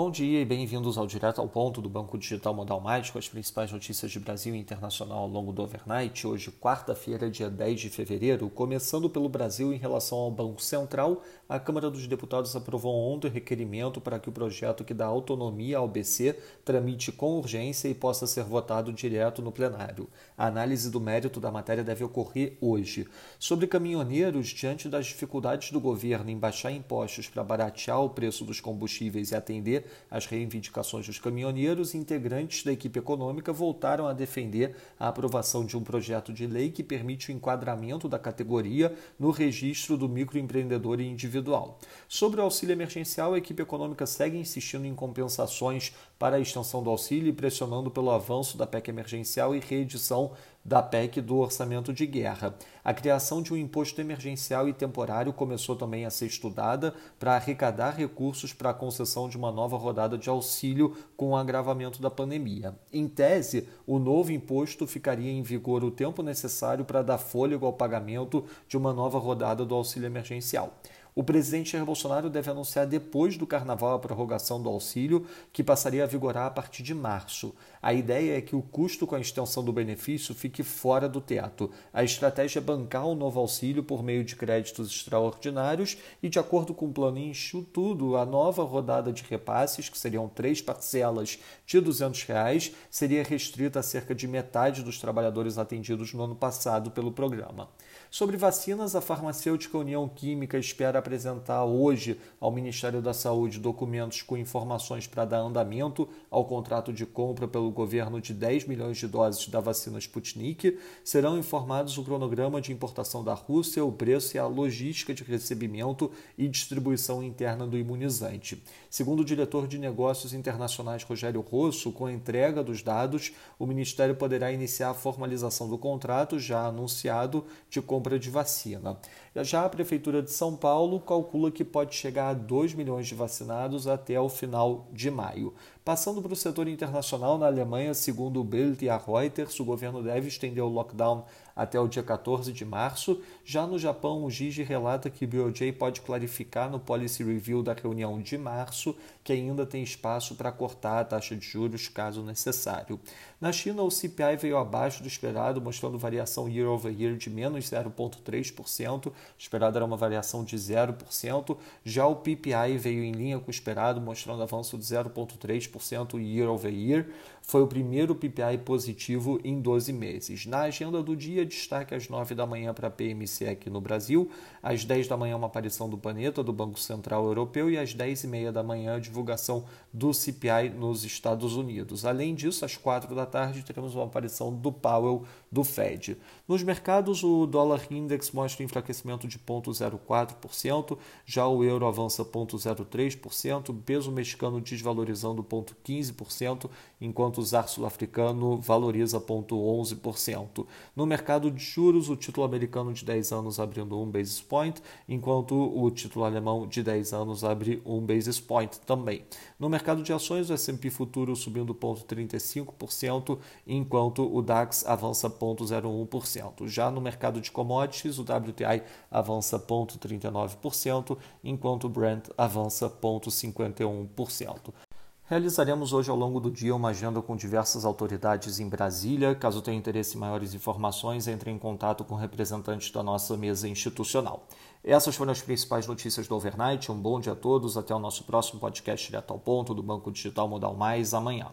Bom dia e bem-vindos ao Direto ao Ponto do Banco Digital Modal Mais, com as principais notícias de Brasil e internacional ao longo do overnight. Hoje, quarta-feira, dia 10 de fevereiro, começando pelo Brasil em relação ao Banco Central, a Câmara dos Deputados aprovou ontem requerimento para que o projeto que dá autonomia ao BC tramite com urgência e possa ser votado direto no plenário. A análise do mérito da matéria deve ocorrer hoje. Sobre caminhoneiros, diante das dificuldades do governo em baixar impostos para baratear o preço dos combustíveis e atender as reivindicações dos caminhoneiros, integrantes da equipe econômica voltaram a defender a aprovação de um projeto de lei que permite o enquadramento da categoria no registro do microempreendedor individual. Sobre o auxílio emergencial, a equipe econômica segue insistindo em compensações para a extensão do auxílio e pressionando pelo avanço da PEC emergencial e reedição da PEC do orçamento de guerra. A criação de um imposto emergencial e temporário começou também a ser estudada para arrecadar recursos para a concessão de uma nova rodada de auxílio com o agravamento da pandemia. Em tese, o novo imposto ficaria em vigor o tempo necessário para dar fôlego ao pagamento de uma nova rodada do auxílio emergencial. O presidente Jair Bolsonaro deve anunciar depois do carnaval a prorrogação do auxílio, que passaria a vigorar a partir de março. A ideia é que o custo com a extensão do benefício fique fora do teto. A estratégia é bancar o novo auxílio por meio de créditos extraordinários e, de acordo com o plano Enxutudo, a nova rodada de repasses, que seriam três parcelas de 200 reais, seria restrita a cerca de metade dos trabalhadores atendidos no ano passado pelo programa. Sobre vacinas, a farmacêutica União Química espera apresentar hoje ao Ministério da Saúde documentos com informações para dar andamento ao contrato de compra pelo governo de 10 milhões de doses da vacina Sputnik. Serão informados o cronograma de importação da Rússia, o preço e a logística de recebimento e distribuição interna do imunizante. Segundo o diretor de Negócios Internacionais Rogério Rosso, com a entrega dos dados, o Ministério poderá iniciar a formalização do contrato já anunciado de compra de vacina. Já a Prefeitura de São Paulo calcula que pode chegar a 2 milhões de vacinados até o final de maio. Passando para o setor internacional, na Alemanha, segundo o Bild e a Reuters, o governo deve estender o lockdown até o dia 14 de março. Já no Japão, o Gigi relata que o BOJ pode clarificar no Policy Review da reunião de março que ainda tem espaço para cortar a taxa de juros caso necessário. Na China, o CPI veio abaixo do esperado, mostrando variação year over year de menos 0,3%. Esperado era uma variação de 0%. Já o PPI veio em linha com o esperado, mostrando avanço de 0,3% year over year. Foi o primeiro PPI positivo em 12 meses. Na agenda do dia, destaque às 9 da manhã para a PMC aqui no Brasil, às 10 da manhã uma aparição do Planeta, do Banco Central Europeu, e às 10 e meia da manhã a divulgação do CPI nos Estados Unidos. Além disso, às 4 da tarde teremos uma aparição do Powell do Fed. Nos mercados, o dólar index mostra enfraquecimento de 0,04%, já o euro avança 0,03%, o peso mexicano desvalorizando 0,15%, enquanto o ZAR sul-africano valoriza 0,11%. No mercado de juros, o título americano de 10 anos abrindo 1 basis point, enquanto o título alemão de 10 anos abre 1 basis point também. No mercado de ações, o S&P futuro subindo 0,35%, enquanto o DAX avança 0,01%. Já no mercado de commodities, o WTI avança 0,39%, enquanto o Brent avança 0,51%. Realizaremos hoje ao longo do dia uma agenda com diversas autoridades em Brasília. Caso tenha interesse em maiores informações, entre em contato com representantes da nossa mesa institucional. Essas foram as principais notícias do Overnight. Um bom dia a todos. Até o nosso próximo podcast direto ao ponto do Banco Digital Modal Mais amanhã.